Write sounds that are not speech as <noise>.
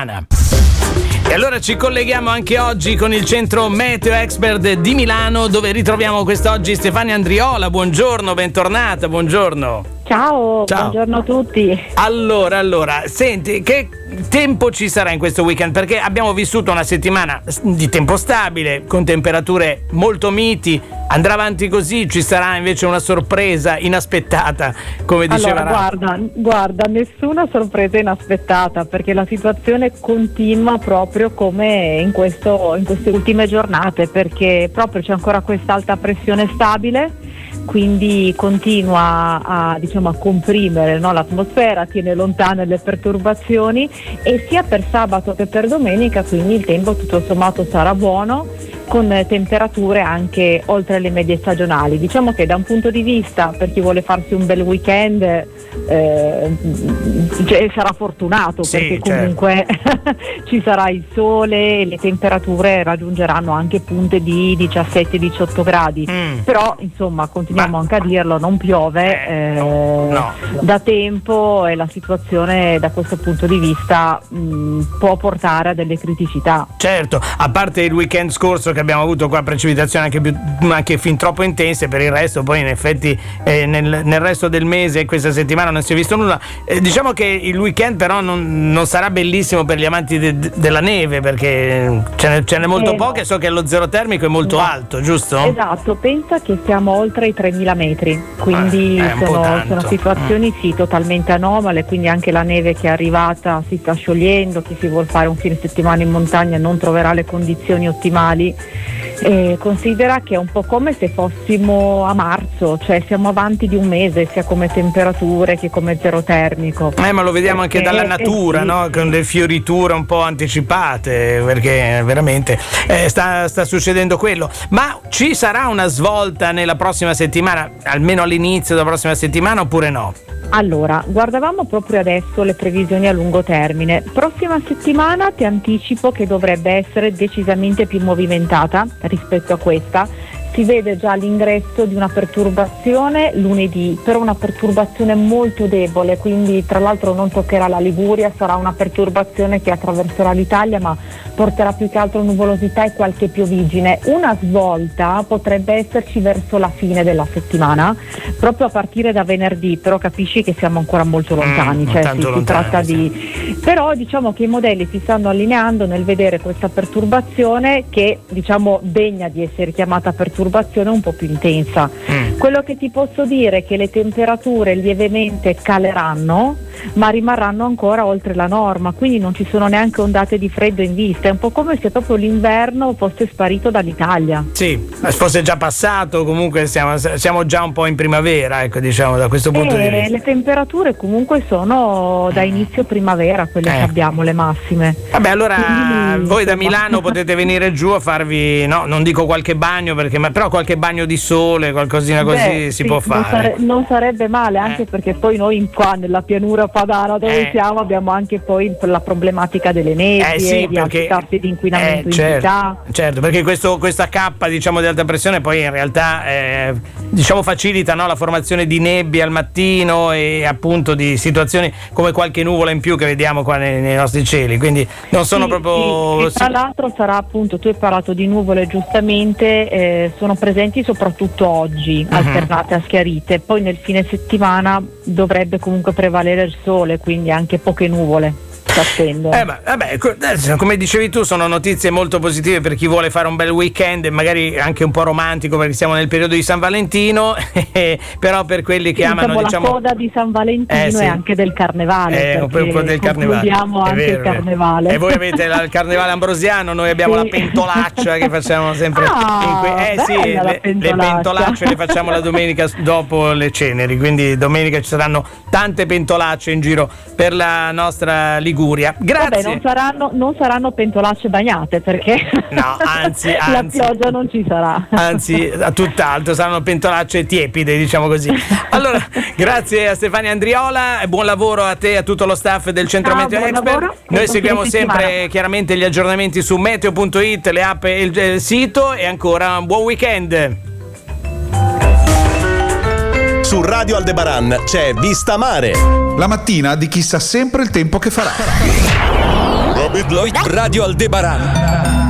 Anh ạ. E allora ci colleghiamo anche oggi con il centro Meteo Expert di Milano dove ritroviamo quest'oggi Stefania Andriola. Buongiorno, bentornata, buongiorno. Ciao, Ciao, buongiorno a tutti. Allora, allora, senti, che tempo ci sarà in questo weekend? Perché abbiamo vissuto una settimana di tempo stabile, con temperature molto miti. Andrà avanti così? Ci sarà invece una sorpresa inaspettata, come diceva allora, guarda, guarda, nessuna sorpresa inaspettata, perché la situazione continua proprio come in, questo, in queste ultime giornate, perché proprio c'è ancora questa alta pressione stabile quindi continua a, diciamo, a comprimere no, l'atmosfera, tiene lontane le perturbazioni e sia per sabato che per domenica quindi il tempo tutto sommato sarà buono con temperature anche oltre le medie stagionali. Diciamo che da un punto di vista per chi vuole farsi un bel weekend eh, cioè, sarà fortunato sì, perché certo. comunque certo. <laughs> ci sarà il sole e le temperature raggiungeranno anche punte di 17-18 gradi. Mm. Però insomma continuiamo Ma... anche a dirlo, non piove eh, eh, no, no. da tempo e la situazione da questo punto di vista mh, può portare a delle criticità. Certo, a parte il weekend scorso che abbiamo avuto qua precipitazioni anche, più, anche fin troppo intense, per il resto poi in effetti eh, nel, nel, resto del mese e questa settimana non si è visto nulla. Eh, diciamo che il weekend però non, non sarà bellissimo per gli amanti de, de, della neve perché ce n'è, ce n'è molto eh, poche, so che lo zero termico è molto no. alto, giusto? Esatto, pensa che siamo oltre i 3000 metri, quindi eh, sono, sono, situazioni mm. sì, totalmente anomale, quindi anche la neve che è arrivata si sta sciogliendo, chi si vuole fare un fine settimana in montagna non troverà le condizioni ottimali eh, considera che è un po' come se fossimo a marzo, cioè siamo avanti di un mese sia come temperature che come zero termico. Eh, ma lo vediamo perché, anche dalla natura, eh, sì. no? con le fioriture un po' anticipate, perché veramente eh, sta, sta succedendo quello. Ma ci sarà una svolta nella prossima settimana, almeno all'inizio della prossima settimana oppure no? Allora, guardavamo proprio adesso le previsioni a lungo termine. Prossima settimana ti anticipo che dovrebbe essere decisamente più movimentata rispetto a questa si vede già l'ingresso di una perturbazione lunedì, però una perturbazione molto debole, quindi tra l'altro non toccherà la Liguria, sarà una perturbazione che attraverserà l'Italia ma porterà più che altro nuvolosità e qualche piovigine. Una svolta potrebbe esserci verso la fine della settimana, proprio a partire da venerdì, però capisci che siamo ancora molto mm, lontani, mm, cioè si, lontani, si, tratta sì. di... però diciamo che i modelli si stanno allineando nel vedere questa perturbazione che diciamo degna di essere chiamata perturbazione perturbazione un po' più intensa. Mm. Quello che ti posso dire è che le temperature lievemente caleranno, ma rimarranno ancora oltre la norma, quindi non ci sono neanche ondate di freddo in vista. È un po' come se proprio l'inverno fosse sparito dall'Italia. Sì, fosse già passato, comunque siamo, siamo già un po' in primavera, ecco, diciamo, da questo punto e di vista. Le temperature comunque sono da inizio primavera quelle eh. che abbiamo, le massime. Vabbè, allora quindi, voi da Milano potete venire giù a farvi, no, non dico qualche bagno perché però qualche bagno di sole, qualcosina così Beh, si sì, può fare. Non, sare- non, sarebbe male, anche eh. perché poi noi qua nella pianura padana dove eh. siamo abbiamo anche poi la problematica delle nebbie, eh sì, di perché, di inquinamento eh, certo, in città. Certo, perché questo, questa cappa diciamo, di alta pressione poi in realtà eh, diciamo, facilita no, la formazione di nebbie al mattino e appunto di situazioni come qualche nuvola in più che vediamo qua nei, nei nostri cieli, quindi non sono sì, proprio... Sì. tra l'altro sarà appunto, tu hai parlato di nuvole giustamente, eh, sono sono presenti soprattutto oggi, uh-huh. alternate a schiarite, poi nel fine settimana dovrebbe comunque prevalere il sole, quindi anche poche nuvole attendo. Eh, ma, vabbè, come dicevi tu, sono notizie molto positive per chi vuole fare un bel weekend, magari anche un po' romantico perché siamo nel periodo di San Valentino, <laughs> però per quelli che sì, amano diciamo, la coda di San Valentino eh, sì. e anche del carnevale. Eh, un po del carnevale. anche vero, il carnevale. E voi avete la, il carnevale ambrosiano, noi abbiamo sì. la pentolaccia che facciamo sempre. Ah, que- eh sì, le, le pentolacce le facciamo la domenica dopo le ceneri, quindi domenica ci saranno tante pentolacce in giro per la nostra Liguria Liguria. Grazie. Vabbè, non saranno, non saranno pentolacce bagnate perché no, anzi, <laughs> anzi, la pioggia non ci sarà. Anzi, a tutt'altro, saranno pentolacce tiepide, diciamo così. <laughs> Allora, grazie a Stefania Andriola, buon lavoro a te e a tutto lo staff del Centro Ciao, Meteo Expert. Lavoro, Noi seguiamo sempre chiaramente gli aggiornamenti su meteo.it, le app e il, il sito e ancora un buon weekend. Su Radio Aldebaran c'è Vista Mare. La mattina di chi sa sempre il tempo che farà. Radio Aldebaran.